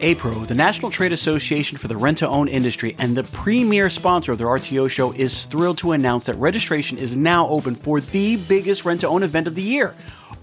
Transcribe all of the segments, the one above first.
APRO, the National Trade Association for the Rent to Own industry and the premier sponsor of the RTO show, is thrilled to announce that registration is now open for the biggest rent to own event of the year,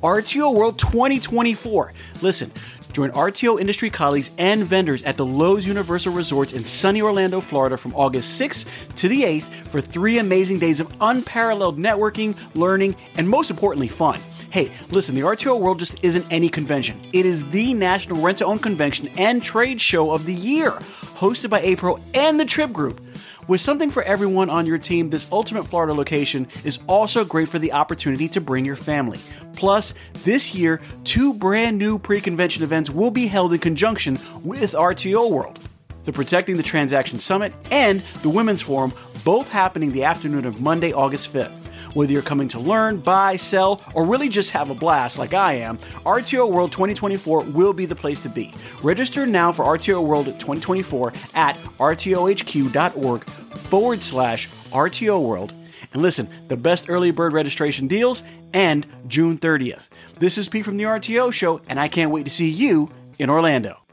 RTO World 2024. Listen, join RTO industry colleagues and vendors at the Loews Universal Resorts in sunny Orlando, Florida from August 6th to the 8th for three amazing days of unparalleled networking, learning, and most importantly, fun. Hey, listen, the RTO World just isn't any convention. It is the national rent to own convention and trade show of the year, hosted by APRO and the Trip Group. With something for everyone on your team, this Ultimate Florida location is also great for the opportunity to bring your family. Plus, this year, two brand new pre convention events will be held in conjunction with RTO World the Protecting the Transaction Summit and the Women's Forum, both happening the afternoon of Monday, August 5th. Whether you're coming to learn, buy, sell, or really just have a blast like I am, RTO World 2024 will be the place to be. Register now for RTO World 2024 at rtohq.org forward slash RTO World. And listen, the best early bird registration deals end June 30th. This is Pete from the RTO Show, and I can't wait to see you in Orlando.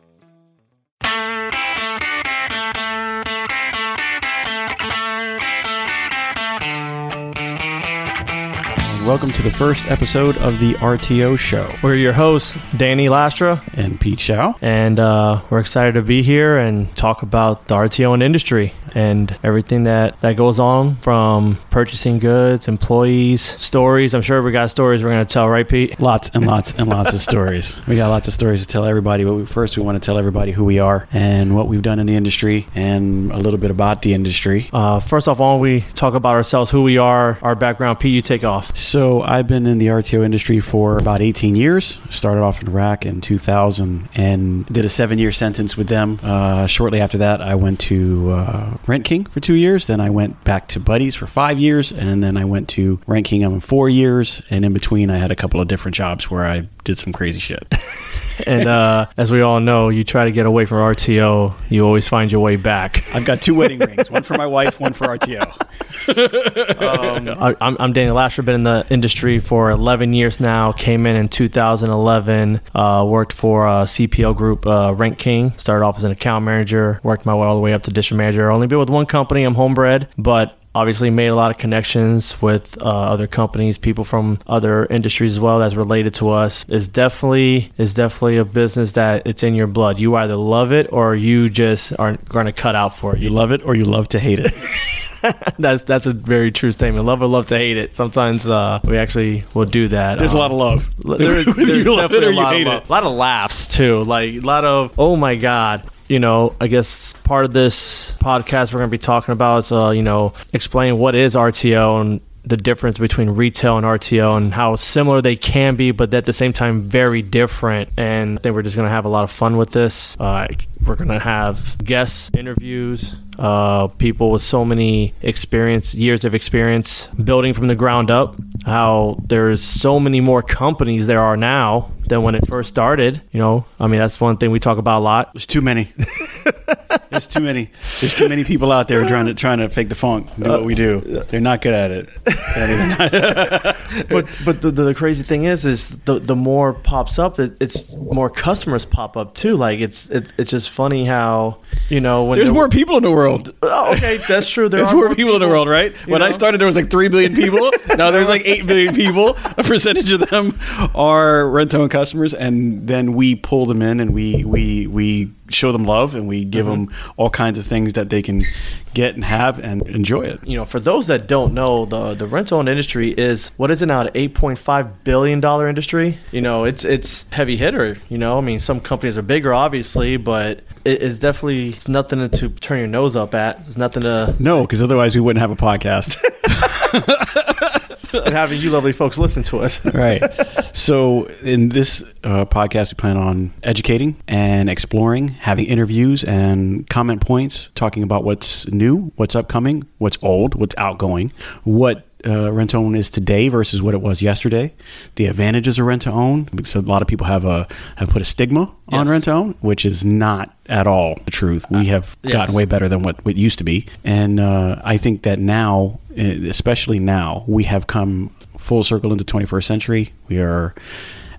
Welcome to the first episode of the RTO Show. We're your hosts, Danny Lastra and Pete Chow, and uh, we're excited to be here and talk about the RTO and industry and everything that that goes on from purchasing goods, employees, stories. I'm sure we got stories we're going to tell, right, Pete? Lots and lots and lots of stories. We got lots of stories to tell everybody. But we, first, we want to tell everybody who we are and what we've done in the industry and a little bit about the industry. Uh, first off, why don't we talk about ourselves, who we are, our background? Pete, you take off. So I've been in the RTO industry for about 18 years. Started off in Iraq in 2000 and did a seven-year sentence with them. Uh, shortly after that, I went to uh, Rent King for two years. Then I went back to Buddies for five years, and then I went to Rent King in four years. And in between, I had a couple of different jobs where I did some crazy shit. and uh, as we all know, you try to get away from RTO, you always find your way back. I've got two wedding rings, one for my wife, one for RTO. um, I, I'm, I'm Daniel Lastra, been in the industry for 11 years now. Came in in 2011, uh, worked for a CPL Group, uh, Rent King. Started off as an account manager, worked my way all the way up to district manager. Only been with one company. I'm homebred, but obviously made a lot of connections with uh, other companies people from other industries as well that's related to us is definitely is definitely a business that it's in your blood you either love it or you just aren't going to cut out for it you love it or you love to hate it that's that's a very true statement. Love or love to hate it. Sometimes uh, we actually will do that. There's um, a lot of love. There is, there's definitely a lot of love. A lot of laughs too. Like a lot of oh my god. You know, I guess part of this podcast we're going to be talking about is, uh, you know, explain what is RTO and the difference between retail and RTO and how similar they can be, but at the same time very different. And I think we're just going to have a lot of fun with this. Uh, we're going to have guests, interviews, uh, people with so many experience, years of experience building from the ground up. How there's so many more companies there are now than when it first started. You know, I mean, that's one thing we talk about a lot. There's too many. There's too many. There's too many people out there trying to trying to fake the funk. Do what we do. They're not good at it. but but the, the, crazy thing is, is the the more pops up, it, it's more customers pop up too. Like it's it's it's just funny how you know when there's more people in the world. Oh, okay, that's true. There there's more, more people, people, in the world, right? When know? I started, there was like three billion people. now there's like eight billion people. A percentage of them are rent-owned customers, and then we pull them in and we we we show them love and we give mm-hmm. them all kinds of things that they can get and have and enjoy it. You know, for those that don't know, the the rental industry is what is it now? An eight point five billion dollar industry. You know, it's it's heavy hitter. You know, I mean, some companies are bigger, obviously, but it, it's definitely it's nothing to turn your nose up at. It's nothing to no, because otherwise we wouldn't have a podcast. and having you lovely folks listen to us. right. So, in this uh, podcast, we plan on educating and exploring, having interviews and comment points, talking about what's new, what's upcoming, what's old, what's outgoing, what uh, rent to own is today versus what it was yesterday. The advantages of rent to own. So a lot of people have a have put a stigma yes. on rent to own, which is not at all the truth. We have uh, gotten way better than what it used to be, and uh, I think that now, eh, especially now, we have come full circle into 21st century. We are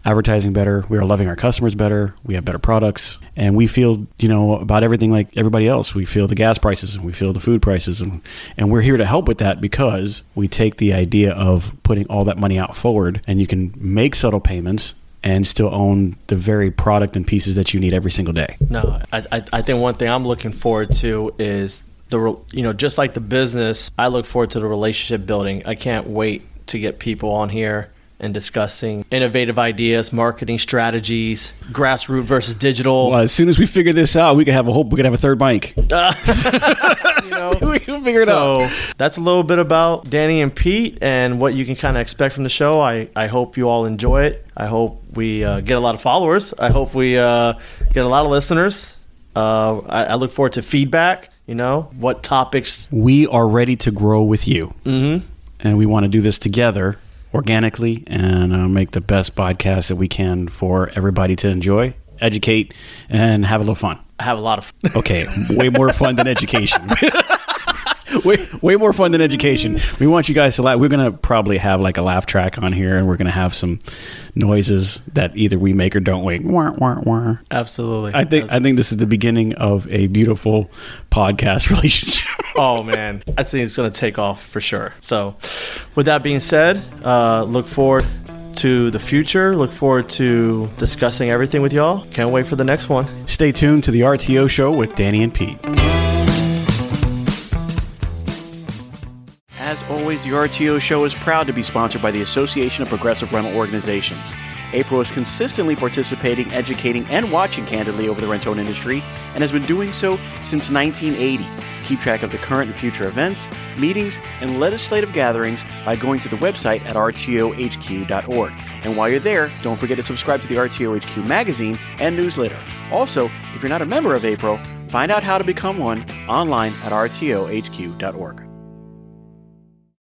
advertising better. We are loving our customers better. We have better products. And we feel, you know, about everything like everybody else. We feel the gas prices and we feel the food prices. And, and we're here to help with that because we take the idea of putting all that money out forward and you can make subtle payments and still own the very product and pieces that you need every single day. No, I, I think one thing I'm looking forward to is the you know just like the business, I look forward to the relationship building. I can't wait to get people on here and discussing innovative ideas, marketing strategies, grassroots versus digital. Well, as soon as we figure this out, we could have a whole we could have a third mic. Uh, you know, we can figure it so, out. That's a little bit about Danny and Pete and what you can kind of expect from the show. I I hope you all enjoy it. I hope we uh, get a lot of followers. I hope we uh, get a lot of listeners. Uh, I, I look forward to feedback you know what topics we are ready to grow with you mm-hmm. and we want to do this together organically and uh, make the best podcast that we can for everybody to enjoy educate and have a little fun. Have a lot of fun. Okay way more fun than education way, way more fun than education. We want you guys to laugh. We're gonna probably have like a laugh track on here, and we're gonna have some noises that either we make or don't make. Wah, wah, wah. Absolutely. I think I think this is the beginning of a beautiful podcast relationship. oh man, I think it's gonna take off for sure. So, with that being said, uh, look forward to the future. Look forward to discussing everything with y'all. Can't wait for the next one. Stay tuned to the RTO show with Danny and Pete. Always, the RTO show is proud to be sponsored by the Association of Progressive Rental Organizations. APRO is consistently participating, educating, and watching candidly over the rent own industry and has been doing so since 1980. Keep track of the current and future events, meetings, and legislative gatherings by going to the website at rtohq.org. And while you're there, don't forget to subscribe to the RTOHQ magazine and newsletter. Also, if you're not a member of APRO, find out how to become one online at rtohq.org.